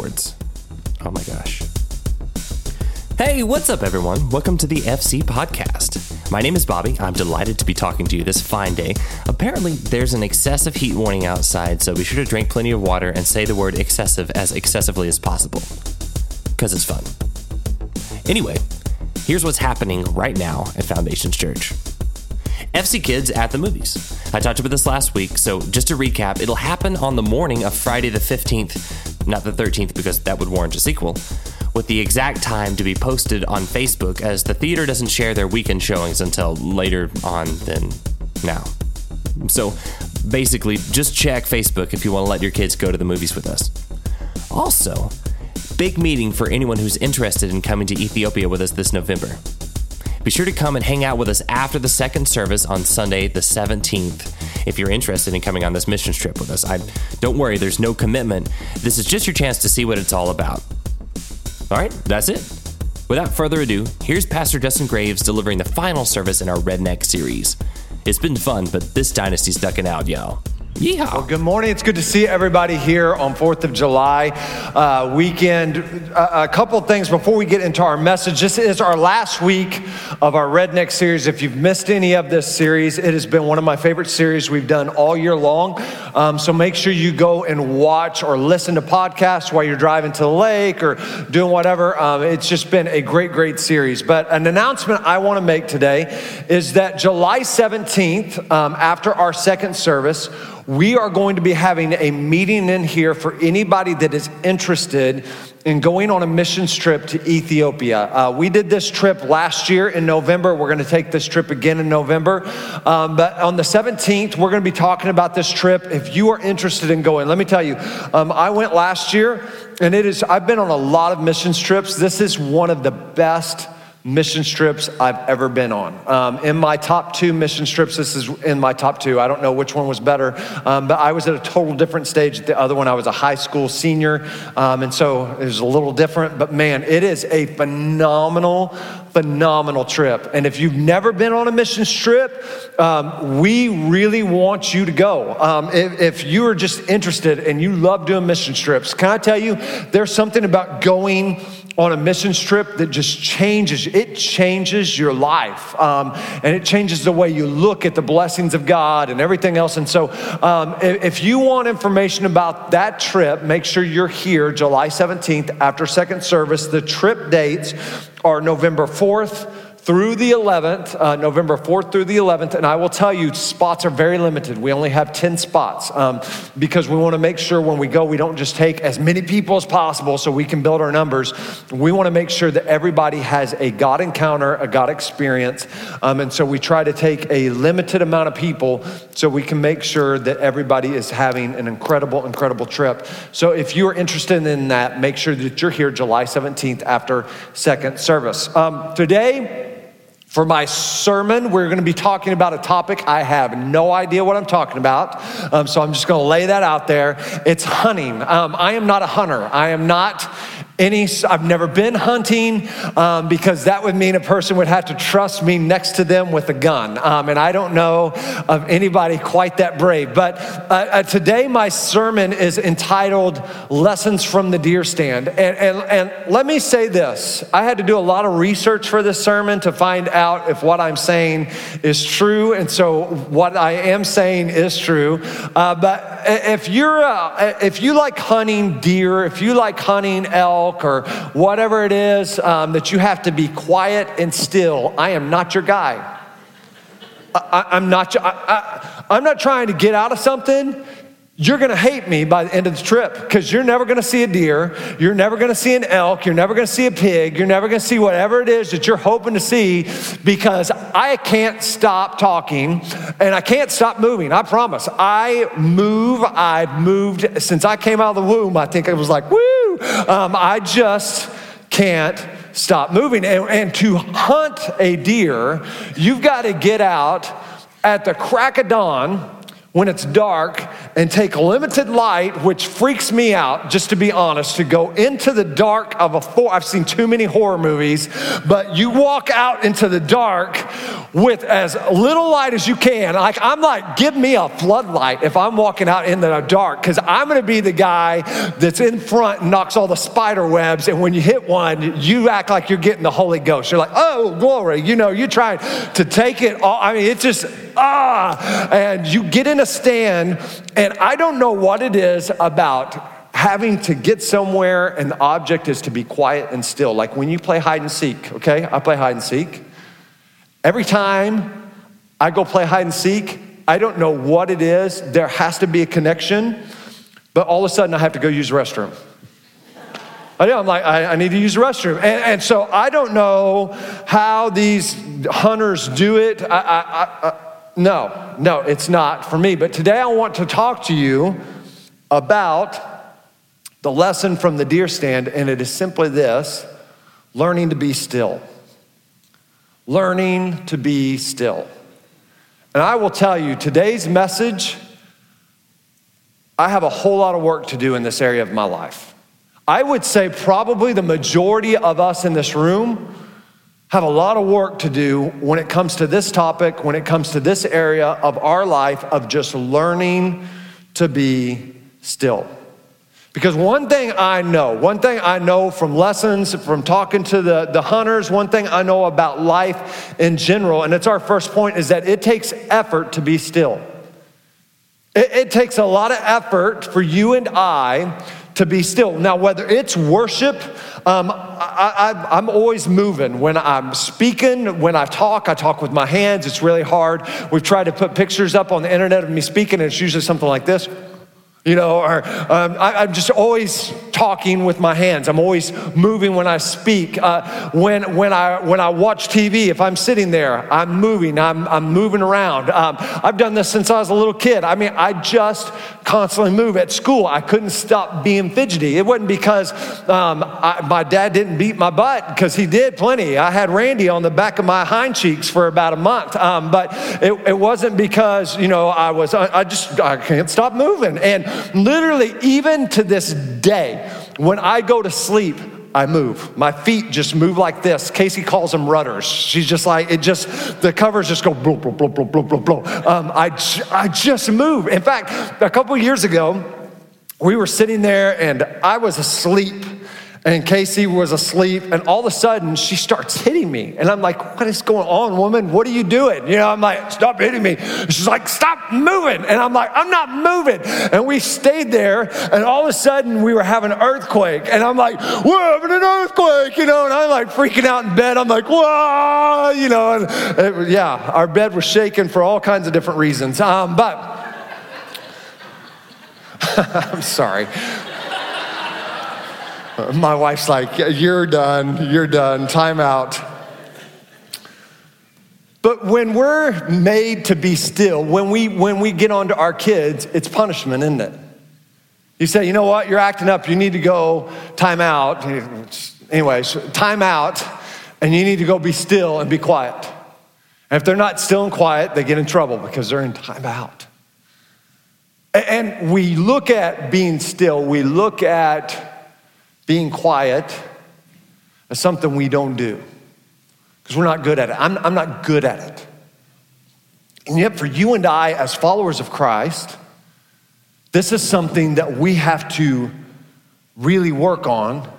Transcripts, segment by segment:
Backwards. Oh my gosh. Hey, what's up, everyone? Welcome to the FC Podcast. My name is Bobby. I'm delighted to be talking to you this fine day. Apparently, there's an excessive heat warning outside, so be sure to drink plenty of water and say the word excessive as excessively as possible. Because it's fun. Anyway, here's what's happening right now at Foundations Church. FC Kids at the movies. I talked about this last week, so just to recap, it'll happen on the morning of Friday the 15th, not the 13th because that would warrant a sequel, with the exact time to be posted on Facebook as the theater doesn't share their weekend showings until later on than now. So basically, just check Facebook if you want to let your kids go to the movies with us. Also, big meeting for anyone who's interested in coming to Ethiopia with us this November. Be sure to come and hang out with us after the second service on Sunday, the 17th, if you're interested in coming on this missions trip with us. I don't worry, there's no commitment. This is just your chance to see what it's all about. All right, that's it. Without further ado, here's Pastor Justin Graves delivering the final service in our Redneck series. It's been fun, but this dynasty's ducking out, y'all. Yeehaw! Well, good morning. It's good to see everybody here on 4th of July uh, weekend. A, a couple things before we get into our message. This is our last week of our Redneck series. If you've missed any of this series, it has been one of my favorite series we've done all year long. Um, so make sure you go and watch or listen to podcasts while you're driving to the lake or doing whatever. Um, it's just been a great, great series. But an announcement I want to make today is that July 17th, um, after our second service, we are going to be having a meeting in here for anybody that is interested in going on a missions trip to Ethiopia. Uh, we did this trip last year in November. We're going to take this trip again in November. Um, but on the 17th, we're going to be talking about this trip. If you are interested in going, let me tell you, um, I went last year and it is, I've been on a lot of missions trips. This is one of the best mission trips I've ever been on. Um, in my top two mission trips, this is in my top two. I don't know which one was better, um, but I was at a total different stage. The other one, I was a high school senior, um, and so it was a little different. But man, it is a phenomenal, phenomenal trip. And if you've never been on a mission trip, um, we really want you to go. Um, if, if you are just interested and you love doing mission trips, can I tell you, there's something about going on a mission trip that just changes it changes your life um, and it changes the way you look at the blessings of god and everything else. And so um, if, if you want information about that trip make sure you're here july 17th after second service. The trip dates are november 4th through the 11th, uh, November 4th through the 11th, and I will tell you, spots are very limited. We only have 10 spots um, because we want to make sure when we go, we don't just take as many people as possible so we can build our numbers. We want to make sure that everybody has a God encounter, a God experience, um, and so we try to take a limited amount of people so we can make sure that everybody is having an incredible, incredible trip. So if you are interested in that, make sure that you're here July 17th after second service. Um, today, for my sermon, we're going to be talking about a topic I have no idea what I'm talking about. Um, so I'm just going to lay that out there. It's hunting. Um, I am not a hunter. I am not any, I've never been hunting um, because that would mean a person would have to trust me next to them with a gun. Um, and I don't know of anybody quite that brave. But uh, uh, today, my sermon is entitled Lessons from the Deer Stand. And, and, and let me say this I had to do a lot of research for this sermon to find out if what I'm saying is true. And so, what I am saying is true. Uh, but if you're if you like hunting deer, if you like hunting elk or whatever it is um, that you have to be quiet and still, I am not your guy. I, am not. I, I, I'm not trying to get out of something you're going to hate me by the end of the trip because you're never going to see a deer. You're never going to see an elk. You're never going to see a pig. You're never going to see whatever it is that you're hoping to see because I can't stop talking and I can't stop moving. I promise. I move. I've moved since I came out of the womb. I think it was like, woo. Um, I just can't stop moving. And, and to hunt a deer, you've got to get out at the crack of dawn when it's dark and take limited light, which freaks me out, just to be honest, to go into the dark of a four. I've seen too many horror movies, but you walk out into the dark with as little light as you can. Like, I'm like, give me a floodlight if I'm walking out in the dark, because I'm gonna be the guy that's in front and knocks all the spider webs. And when you hit one, you act like you're getting the Holy Ghost. You're like, oh, glory. You know, you're trying to take it all. I mean, it's just, ah, and you get in a stand, and I don't know what it is about having to get somewhere and the object is to be quiet and still. Like when you play hide and seek, okay? I play hide and seek. Every time I go play hide and seek, I don't know what it is. There has to be a connection, but all of a sudden I have to go use the restroom. I know, I'm like, I, I, need to use the restroom. And, and, so I don't know how these hunters do it. I, I, no, no, it's not for me. But today I want to talk to you about the lesson from the deer stand, and it is simply this learning to be still. Learning to be still. And I will tell you, today's message, I have a whole lot of work to do in this area of my life. I would say probably the majority of us in this room have a lot of work to do when it comes to this topic, when it comes to this area of our life of just learning to be still. Because one thing I know, one thing I know from lessons, from talking to the, the hunters, one thing I know about life in general, and it's our first point, is that it takes effort to be still. It, it takes a lot of effort for you and I to be still. Now, whether it's worship, um, I, am always moving. When I'm speaking, when I talk, I talk with my hands. It's really hard. We've tried to put pictures up on the internet of me speaking, and it's usually something like this. You know, or um, I, am just always talking with my hands. I'm always moving when I speak. Uh, when, when, I, when I watch TV, if I'm sitting there, I'm moving. I'm, I'm moving around. Um, I've done this since I was a little kid. I mean, I just constantly move. At school, I couldn't stop being fidgety. It wasn't because um, I, my dad didn't beat my butt, because he did plenty. I had Randy on the back of my hind cheeks for about a month. Um, but it, it wasn't because, you know, I was, I, I just, I can't stop moving. And Literally, even to this day, when I go to sleep, I move. My feet just move like this. Casey calls them rudders. She's just like, it just, the covers just go blow, blow, blow, blow, blow, blow, blow. Um, I, I just move. In fact, a couple years ago, we were sitting there and I was asleep and Casey was asleep, and all of a sudden she starts hitting me. And I'm like, What is going on, woman? What are you doing? You know, I'm like, Stop hitting me. She's like, Stop moving. And I'm like, I'm not moving. And we stayed there, and all of a sudden we were having an earthquake. And I'm like, We're having an earthquake, you know, and I'm like freaking out in bed. I'm like, Whoa, you know, and it, yeah, our bed was shaking for all kinds of different reasons. Um, but I'm sorry. My wife's like, You're done, you're done, time out. But when we're made to be still, when we, when we get onto our kids, it's punishment, isn't it? You say, you know what, you're acting up, you need to go time out. Anyways, time out, and you need to go be still and be quiet. And if they're not still and quiet, they get in trouble because they're in time out. And we look at being still, we look at being quiet is something we don't do because we're not good at it. I'm, I'm not good at it. And yet, for you and I, as followers of Christ, this is something that we have to really work on,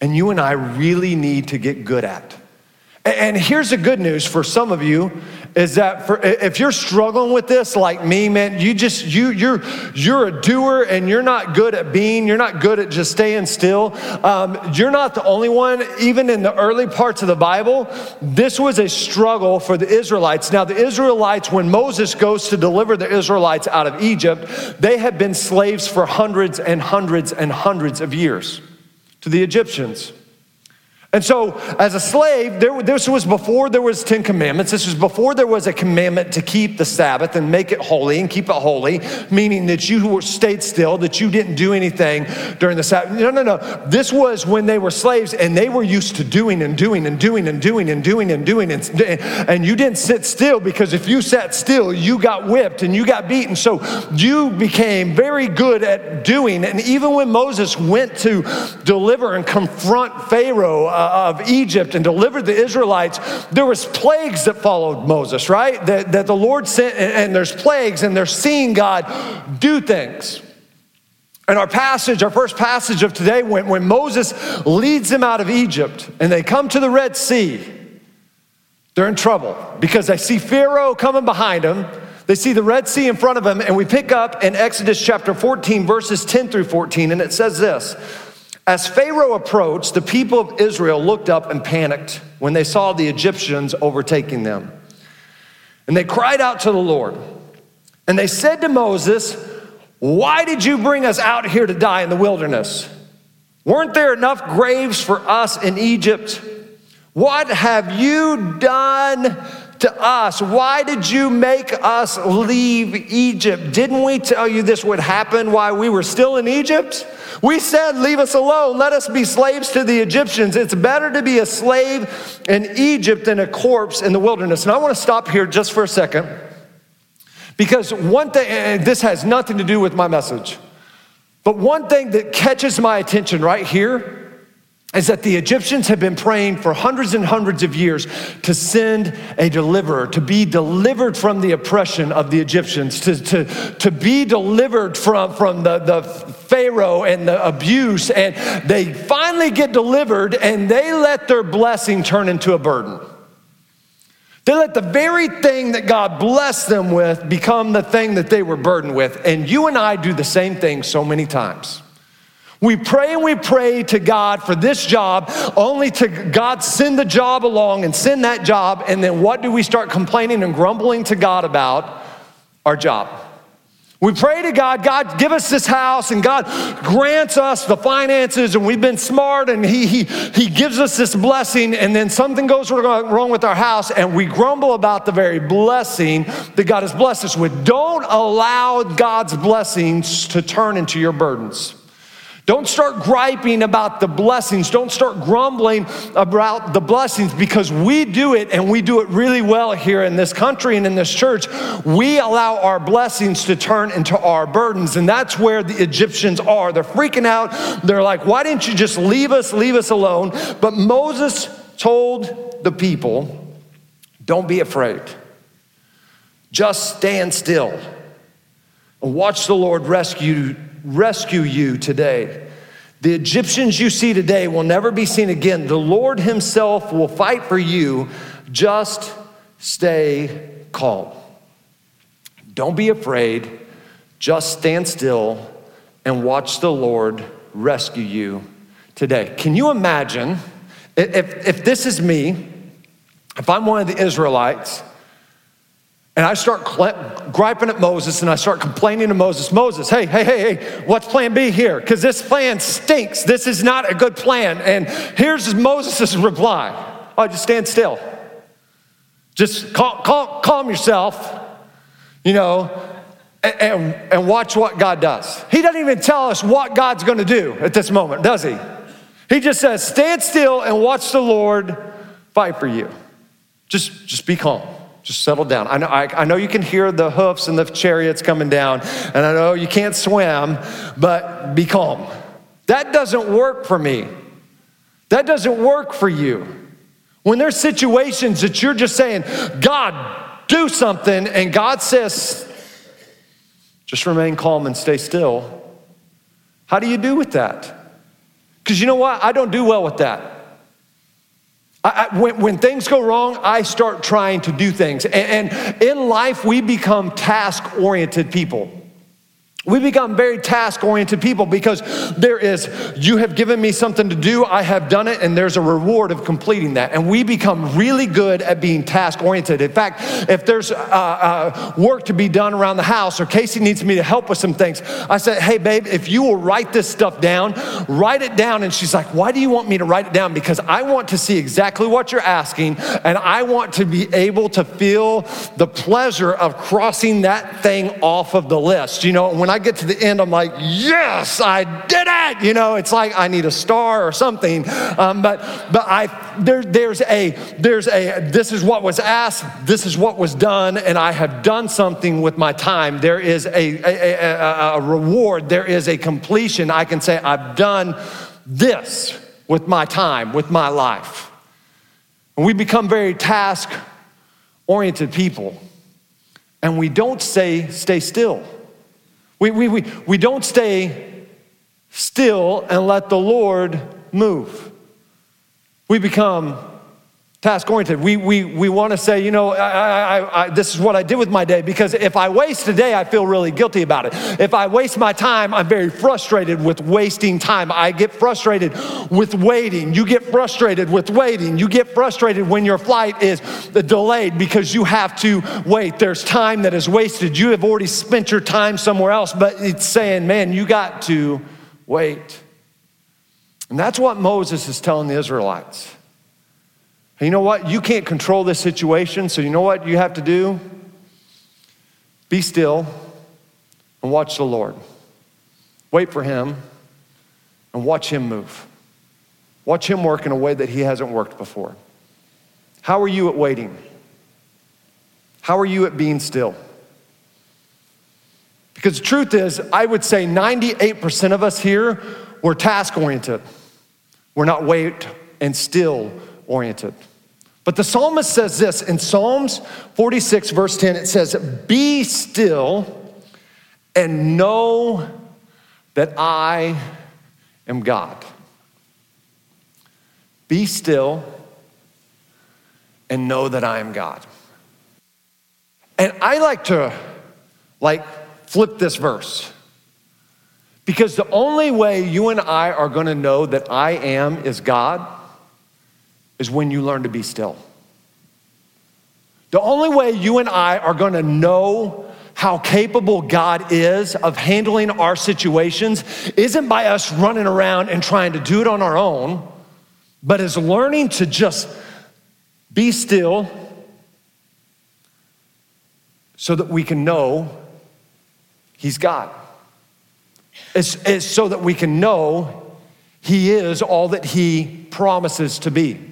and you and I really need to get good at. And here's the good news for some of you, is that for, if you're struggling with this like me, man, you just you you're you're a doer and you're not good at being. You're not good at just staying still. Um, you're not the only one. Even in the early parts of the Bible, this was a struggle for the Israelites. Now, the Israelites, when Moses goes to deliver the Israelites out of Egypt, they had been slaves for hundreds and hundreds and hundreds of years to the Egyptians. And so, as a slave, there, this was before there was Ten Commandments. This was before there was a commandment to keep the Sabbath and make it holy and keep it holy, meaning that you stayed still, that you didn't do anything during the Sabbath. No, no, no. This was when they were slaves and they were used to doing and doing and doing and doing and doing and doing. And, and you didn't sit still because if you sat still, you got whipped and you got beaten. So you became very good at doing. And even when Moses went to deliver and confront Pharaoh, uh, of Egypt and delivered the Israelites, there was plagues that followed Moses, right? That, that the Lord sent, and, and there's plagues, and they're seeing God do things. And our passage, our first passage of today, when, when Moses leads them out of Egypt and they come to the Red Sea, they're in trouble because they see Pharaoh coming behind them. They see the Red Sea in front of them, and we pick up in Exodus chapter 14, verses 10 through 14, and it says this as Pharaoh approached, the people of Israel looked up and panicked when they saw the Egyptians overtaking them. And they cried out to the Lord. And they said to Moses, Why did you bring us out here to die in the wilderness? Weren't there enough graves for us in Egypt? What have you done to us? Why did you make us leave Egypt? Didn't we tell you this would happen while we were still in Egypt? We said, Leave us alone. Let us be slaves to the Egyptians. It's better to be a slave in Egypt than a corpse in the wilderness. And I want to stop here just for a second because one thing, this has nothing to do with my message, but one thing that catches my attention right here is that the Egyptians have been praying for hundreds and hundreds of years to send a deliverer, to be delivered from the oppression of the Egyptians, to, to, to be delivered from, from the, the Pharaoh and the abuse. And they finally get delivered and they let their blessing turn into a burden. They let the very thing that God blessed them with become the thing that they were burdened with. And you and I do the same thing so many times. We pray and we pray to God for this job, only to God send the job along and send that job. And then what do we start complaining and grumbling to God about? Our job. We pray to God, God, give us this house, and God grants us the finances, and we've been smart, and He, he, he gives us this blessing, and then something goes wrong with our house, and we grumble about the very blessing that God has blessed us with. Don't allow God's blessings to turn into your burdens. Don't start griping about the blessings. Don't start grumbling about the blessings because we do it and we do it really well here in this country and in this church. We allow our blessings to turn into our burdens. And that's where the Egyptians are. They're freaking out. They're like, why didn't you just leave us, leave us alone? But Moses told the people, don't be afraid. Just stand still and watch the Lord rescue rescue you today. The Egyptians you see today will never be seen again. The Lord Himself will fight for you. Just stay calm. Don't be afraid. Just stand still and watch the Lord rescue you today. Can you imagine if, if this is me, if I'm one of the Israelites, and I start griping at Moses and I start complaining to Moses Moses, hey, hey, hey, hey, what's plan B here? Because this plan stinks. This is not a good plan. And here's Moses' reply Oh, just stand still. Just calm, calm, calm yourself, you know, and, and watch what God does. He doesn't even tell us what God's going to do at this moment, does he? He just says, stand still and watch the Lord fight for you. Just, just be calm. Just settle down. I know, I, I, know you can hear the hoofs and the chariots coming down, and I know you can't swim, but be calm. That doesn't work for me. That doesn't work for you. When there's situations that you're just saying, God, do something, and God says, just remain calm and stay still. How do you do with that? Because you know what? I don't do well with that. I, I, when, when, things go wrong, I start trying to do things. And, and in life, we become task oriented people. We become very task oriented people because there is, you have given me something to do, I have done it, and there's a reward of completing that. And we become really good at being task oriented. In fact, if there's uh, uh, work to be done around the house or Casey needs me to help with some things, I said, hey, babe, if you will write this stuff down, write it down. And she's like, why do you want me to write it down? Because I want to see exactly what you're asking, and I want to be able to feel the pleasure of crossing that thing off of the list. You know, when I get to the end, I'm like, yes, I did it. You know, it's like I need a star or something. Um, but but I there, there's a there's a this is what was asked, this is what was done, and I have done something with my time. There is a, a, a, a reward. There is a completion. I can say I've done this with my time, with my life. And we become very task oriented people. And we don't say, stay still. We, we, we, we don't stay still and let the Lord move. We become task oriented. We, we, we want to say, you know, I, I, I, this is what I did with my day because if I waste a day, I feel really guilty about it. If I waste my time, I'm very frustrated with wasting time. I get frustrated with waiting. You get frustrated with waiting. You get frustrated when your flight is delayed because you have to wait. There's time that is wasted. You have already spent your time somewhere else, but it's saying, man, you got to wait. And that's what Moses is telling the Israelites. And you know what? You can't control this situation, so you know what you have to do? Be still and watch the Lord. Wait for Him and watch Him move. Watch Him work in a way that He hasn't worked before. How are you at waiting? How are you at being still? Because the truth is, I would say 98% of us here, we're task oriented. We're not wait and still oriented. But the psalmist says this in Psalms 46, verse 10, it says, Be still and know that I am God. Be still and know that I am God. And I like to like flip this verse. Because the only way you and I are going to know that I am is God is when you learn to be still. The only way you and I are going to know how capable God is of handling our situations isn't by us running around and trying to do it on our own, but is learning to just be still so that we can know He's God. It's, it's so that we can know He is all that He promises to be.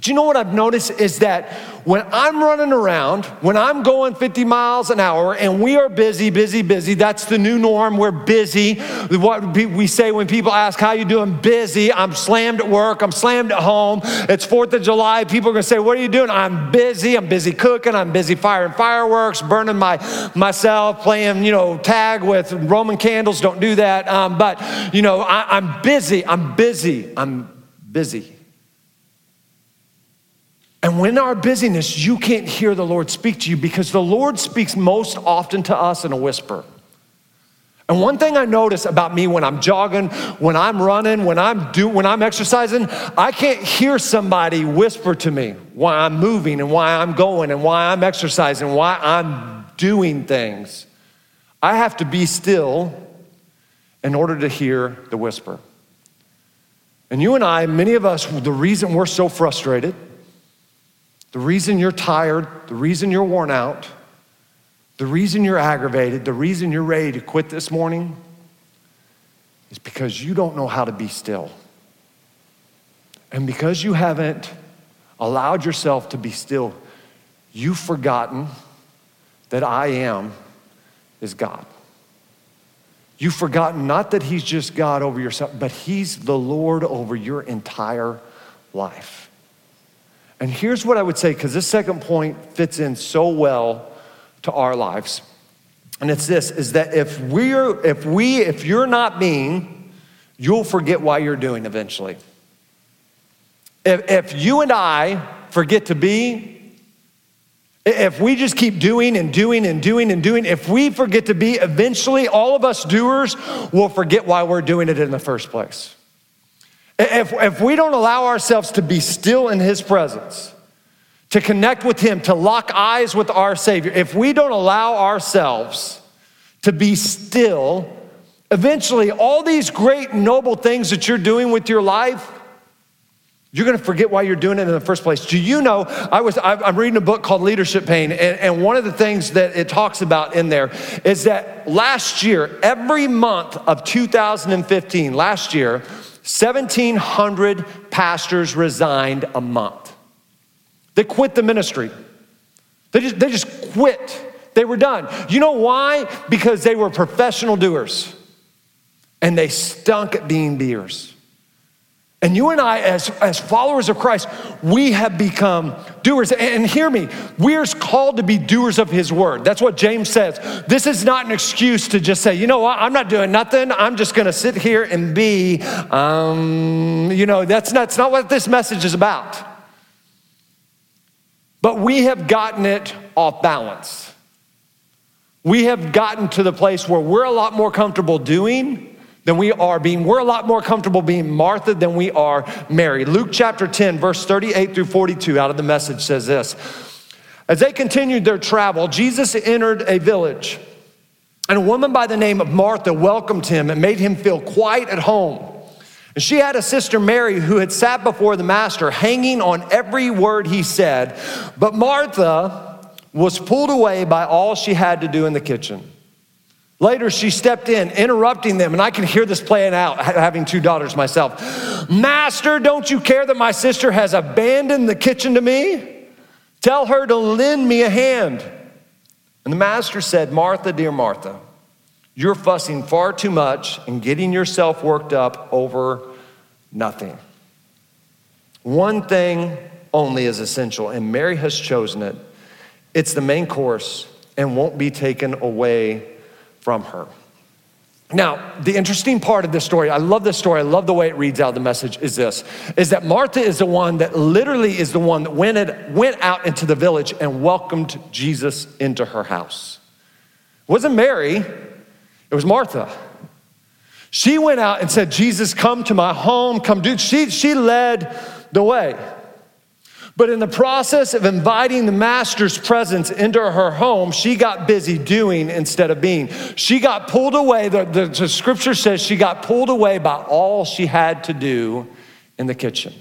But you know what I've noticed is that when I'm running around, when I'm going 50 miles an hour and we are busy, busy, busy, that's the new norm. We're busy. What we say when people ask, How you doing? Busy. I'm slammed at work. I'm slammed at home. It's 4th of July. People are going to say, What are you doing? I'm busy. I'm busy cooking. I'm busy firing fireworks, burning my, myself, playing, you know, tag with Roman candles. Don't do that. Um, but, you know, I, I'm busy. I'm busy. I'm busy. And when our busyness, you can't hear the Lord speak to you because the Lord speaks most often to us in a whisper. And one thing I notice about me when I'm jogging, when I'm running, when I'm do, when I'm exercising, I can't hear somebody whisper to me why I'm moving and why I'm going and why I'm exercising, why I'm doing things. I have to be still in order to hear the whisper. And you and I, many of us, the reason we're so frustrated the reason you're tired, the reason you're worn out, the reason you're aggravated, the reason you're ready to quit this morning is because you don't know how to be still. And because you haven't allowed yourself to be still, you've forgotten that I am is God. You've forgotten not that He's just God over yourself, but He's the Lord over your entire life. And here's what I would say, because this second point fits in so well to our lives. And it's this is that if we're if we if you're not being, you'll forget why you're doing eventually. If, if you and I forget to be, if we just keep doing and doing and doing and doing, if we forget to be, eventually all of us doers will forget why we're doing it in the first place. If, if we don't allow ourselves to be still in His presence, to connect with Him, to lock eyes with our Savior, if we don't allow ourselves to be still, eventually all these great, noble things that you're doing with your life, you're going to forget why you're doing it in the first place. Do you know? I was I'm reading a book called Leadership Pain, and, and one of the things that it talks about in there is that last year, every month of 2015, last year, 1,700 pastors resigned a month. They quit the ministry. They just, they just quit. They were done. You know why? Because they were professional doers and they stunk at being beers. And you and I, as, as followers of Christ, we have become doers. And hear me, we're called to be doers of his word. That's what James says. This is not an excuse to just say, you know what, I'm not doing nothing. I'm just going to sit here and be, um, you know, that's not, that's not what this message is about. But we have gotten it off balance. We have gotten to the place where we're a lot more comfortable doing than we are being. We're a lot more comfortable being Martha than we are Mary. Luke chapter 10, verse 38 through 42 out of the message says this As they continued their travel, Jesus entered a village, and a woman by the name of Martha welcomed him and made him feel quite at home. And she had a sister, Mary, who had sat before the master, hanging on every word he said. But Martha was pulled away by all she had to do in the kitchen. Later, she stepped in, interrupting them, and I can hear this playing out, having two daughters myself. Master, don't you care that my sister has abandoned the kitchen to me? Tell her to lend me a hand. And the master said, Martha, dear Martha, you're fussing far too much and getting yourself worked up over nothing. One thing only is essential, and Mary has chosen it. It's the main course and won't be taken away from her. Now, the interesting part of this story, I love this story, I love the way it reads out the message, is this is that Martha is the one that literally is the one that went, it, went out into the village and welcomed Jesus into her house. It wasn't Mary, it was Martha. She went out and said, Jesus, come to my home, come do. She, she led the way. But in the process of inviting the master's presence into her home, she got busy doing instead of being. She got pulled away. The, the, the, scripture says she got pulled away by all she had to do in the kitchen.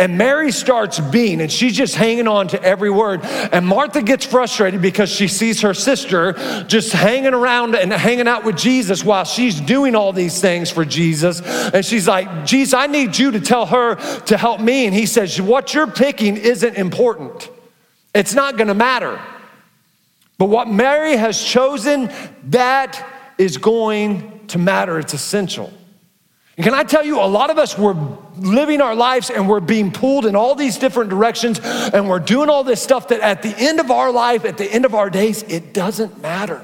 And Mary starts being, and she's just hanging on to every word. And Martha gets frustrated because she sees her sister just hanging around and hanging out with Jesus while she's doing all these things for Jesus. And she's like, Jesus, I need you to tell her to help me. And he says, What you're picking isn't important, it's not gonna matter. But what Mary has chosen, that is going to matter. It's essential. And can I tell you, a lot of us were living our lives and we're being pulled in all these different directions and we're doing all this stuff that at the end of our life, at the end of our days, it doesn't matter.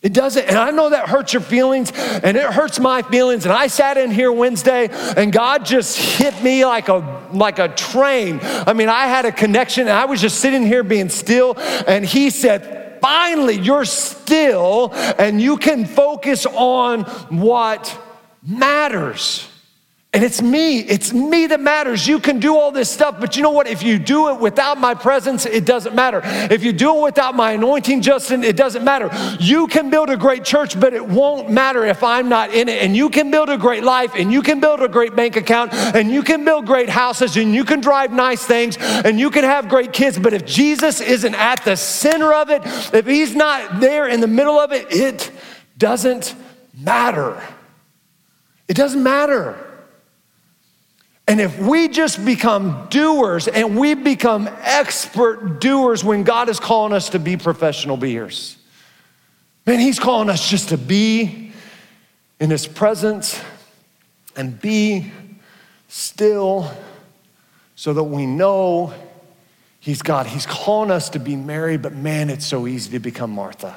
It doesn't, and I know that hurts your feelings and it hurts my feelings. And I sat in here Wednesday and God just hit me like a like a train. I mean, I had a connection and I was just sitting here being still, and he said, finally, you're still and you can focus on what matters. And it's me, it's me that matters. You can do all this stuff, but you know what? If you do it without my presence, it doesn't matter. If you do it without my anointing, Justin, it doesn't matter. You can build a great church, but it won't matter if I'm not in it. And you can build a great life, and you can build a great bank account, and you can build great houses, and you can drive nice things, and you can have great kids. But if Jesus isn't at the center of it, if he's not there in the middle of it, it doesn't matter. It doesn't matter. And if we just become doers and we become expert doers when God is calling us to be professional beers, man, He's calling us just to be in His presence and be still so that we know He's God. He's calling us to be Mary, but man, it's so easy to become Martha.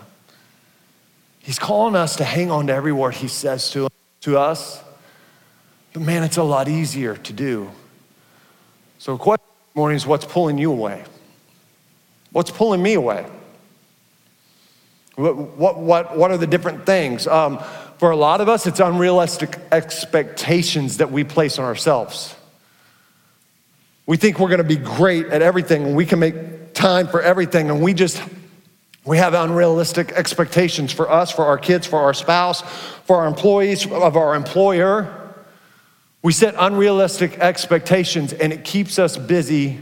He's calling us to hang on to every word He says to to us. But man, it's a lot easier to do. So, the question this morning is what's pulling you away? What's pulling me away? What, what, what, what are the different things? Um, for a lot of us, it's unrealistic expectations that we place on ourselves. We think we're gonna be great at everything and we can make time for everything, and we just we have unrealistic expectations for us, for our kids, for our spouse, for our employees, of our employer. We set unrealistic expectations and it keeps us busy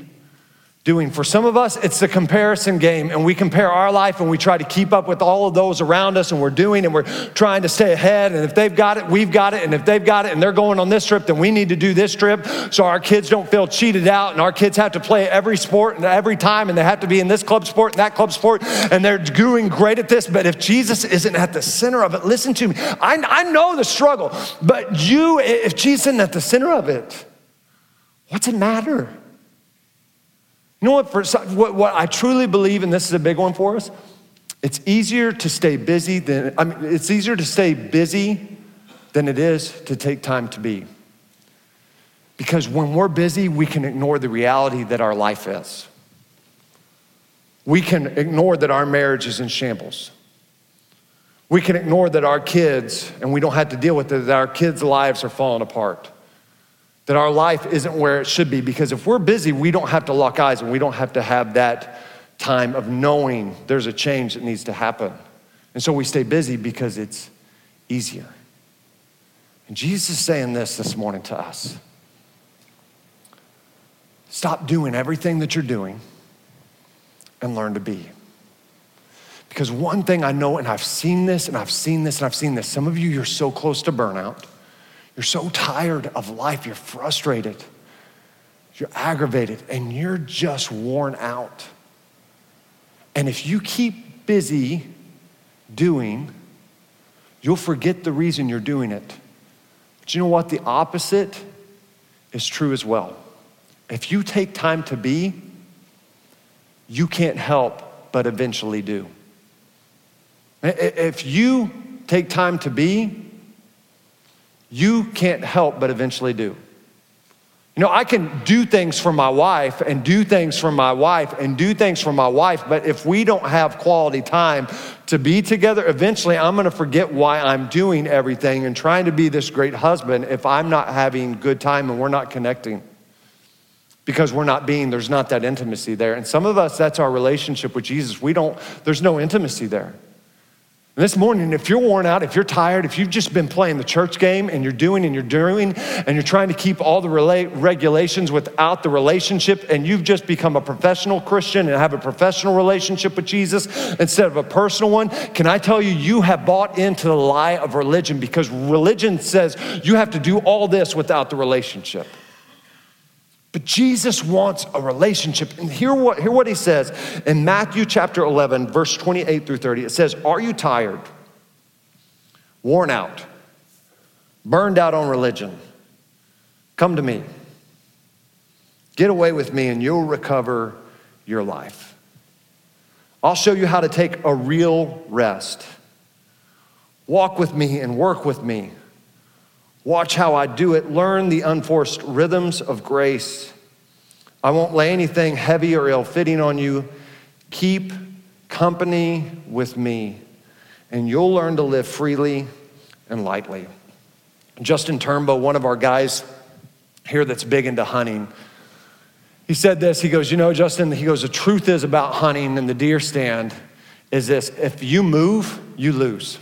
doing. For some of us, it's the comparison game, and we compare our life and we try to keep up with all of those around us, and we're doing and we're trying to stay ahead. And if they've got it, we've got it. And if they've got it and they're going on this trip, then we need to do this trip so our kids don't feel cheated out. And our kids have to play every sport and every time, and they have to be in this club sport and that club sport, and they're doing great at this. But if Jesus isn't at the center of it, listen to me. I, I know the struggle, but you, if Jesus isn't at the center of it, what's it matter? You know what, for, what, what I truly believe, and this is a big one for us, it's easier to stay busy than, I mean, it's easier to stay busy than it is to take time to be. Because when we're busy, we can ignore the reality that our life is. We can ignore that our marriage is in shambles. We can ignore that our kids, and we don't have to deal with it, that our kids' lives are falling apart that our life isn't where it should be because if we're busy, we don't have to lock eyes and we don't have to have that time of knowing there's a change that needs to happen. And so we stay busy because it's easier. And Jesus is saying this this morning to us stop doing everything that you're doing and learn to be. Because one thing I know, and I've seen this, and I've seen this, and I've seen this, some of you, you're so close to burnout you're so tired of life, you're frustrated, you're aggravated, and you're just worn out. And if you keep busy doing, you'll forget the reason you're doing it. But you know what? The opposite is true as well. If you take time to be, you can't help but eventually do. If you take time to be, you can't help but eventually do. You know, I can do things for my wife and do things for my wife and do things for my wife, but if we don't have quality time to be together, eventually I'm gonna forget why I'm doing everything and trying to be this great husband if I'm not having good time and we're not connecting. Because we're not being, there's not that intimacy there. And some of us, that's our relationship with Jesus. We don't, there's no intimacy there. This morning, if you're worn out, if you're tired, if you've just been playing the church game and you're doing and you're doing and you're trying to keep all the regulations without the relationship and you've just become a professional Christian and have a professional relationship with Jesus instead of a personal one, can I tell you, you have bought into the lie of religion because religion says you have to do all this without the relationship. But Jesus wants a relationship. And hear what, hear what he says in Matthew chapter 11, verse 28 through 30. It says, Are you tired, worn out, burned out on religion? Come to me. Get away with me, and you'll recover your life. I'll show you how to take a real rest. Walk with me and work with me. Watch how I do it. Learn the unforced rhythms of grace. I won't lay anything heavy or ill fitting on you. Keep company with me, and you'll learn to live freely and lightly. Justin Turnbow, one of our guys here that's big into hunting, he said this. He goes, You know, Justin, he goes, the truth is about hunting and the deer stand is this if you move, you lose.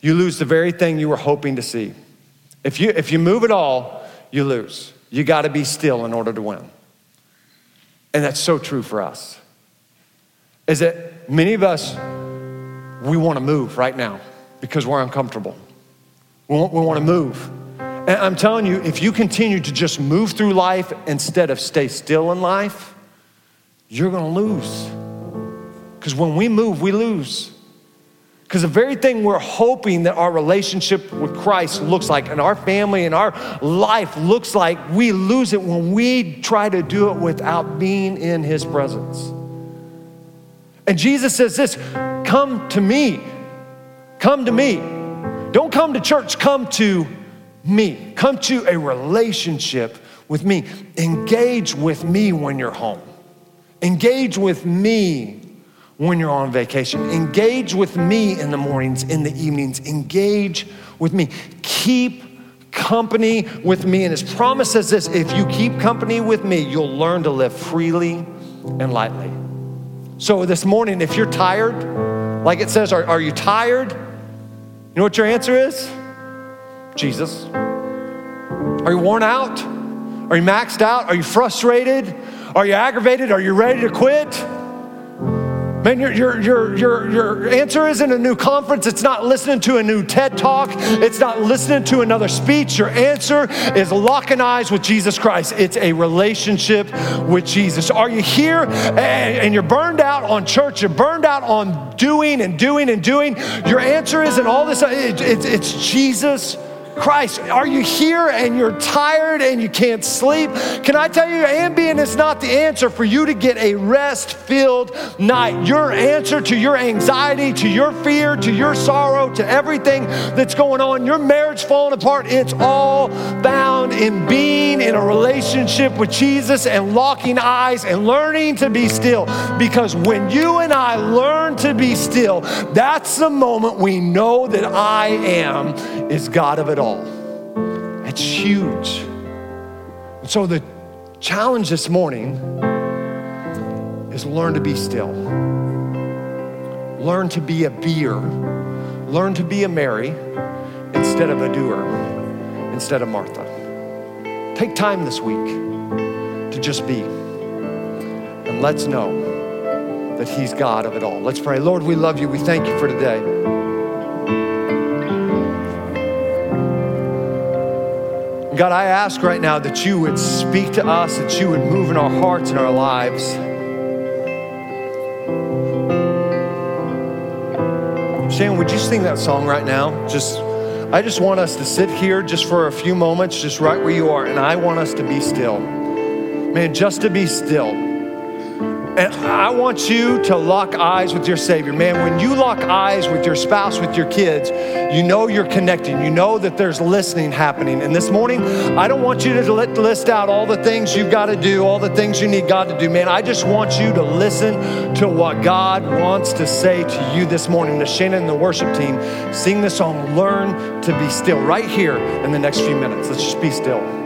You lose the very thing you were hoping to see. If you, if you move at all, you lose. You got to be still in order to win. And that's so true for us. Is that many of us, we want to move right now because we're uncomfortable. We want, we want to move. And I'm telling you, if you continue to just move through life instead of stay still in life, you're going to lose. Because when we move, we lose. Because the very thing we're hoping that our relationship with Christ looks like and our family and our life looks like, we lose it when we try to do it without being in His presence. And Jesus says this come to me. Come to me. Don't come to church, come to me. Come to a relationship with me. Engage with me when you're home. Engage with me when you're on vacation. Engage with me in the mornings, in the evenings. Engage with me. Keep company with me. And his promise says this if you keep company with me, you'll learn to live freely and lightly. So this morning, if you're tired, like it says, are, are you tired? You know what your answer is? Jesus. Are you worn out? Are you maxed out? Are you frustrated? Are you aggravated? Are you ready to quit? Man, your, your, your, your, your answer isn't a new conference. It's not listening to a new TED talk. It's not listening to another speech. Your answer is locking eyes with Jesus Christ. It's a relationship with Jesus. Are you here and, you're burned out on church? You're burned out on doing and doing and doing. Your answer isn't all this, it, it, it's Jesus Christ. Are you here and you're tired and you can't sleep? Can I tell you, Ambien is not the answer for you to get a rest filled night. Your answer to your anxiety, to your fear, to your sorrow, to everything that's going on, your marriage falling apart, it's all found in being in a relationship with Jesus and locking eyes and learning to be still. Because when you and I learn to be still, that's the moment we know that I am is God of it all all. It's huge. And so the challenge this morning is learn to be still. Learn to be a beer. Learn to be a Mary instead of a doer, instead of Martha. Take time this week to just be. And let's know that He's God of it all. Let's pray. Lord, we love you. We thank you for today. God, I ask right now that you would speak to us, that you would move in our hearts and our lives. Shane, would you sing that song right now? Just, I just want us to sit here just for a few moments, just right where you are, and I want us to be still. Man, just to be still. And I want you to lock eyes with your Savior. Man, when you lock eyes with your spouse, with your kids, you know you're connecting. You know that there's listening happening. And this morning, I don't want you to list out all the things you've got to do, all the things you need God to do. Man, I just want you to listen to what God wants to say to you this morning. The Shannon and the worship team sing the song, Learn to Be Still, right here in the next few minutes. Let's just be still.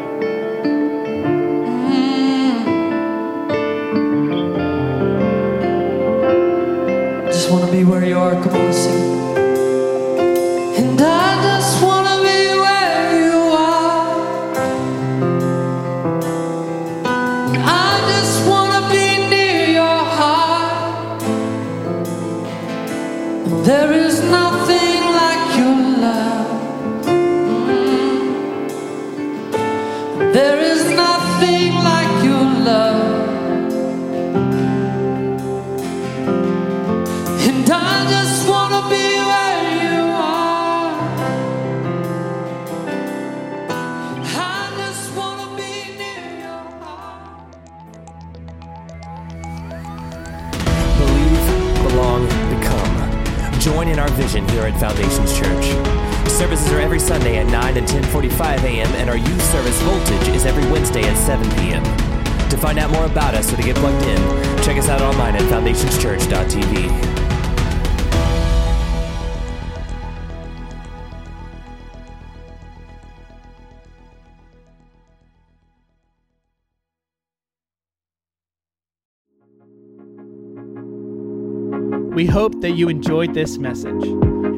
Be where you are. Come on, sing. At Foundations Church. Services are every Sunday at 9 and 10:45 a.m. and our youth service voltage is every Wednesday at 7 p.m. To find out more about us or to get plugged in, check us out online at foundationschurch.tv. We hope that you enjoyed this message.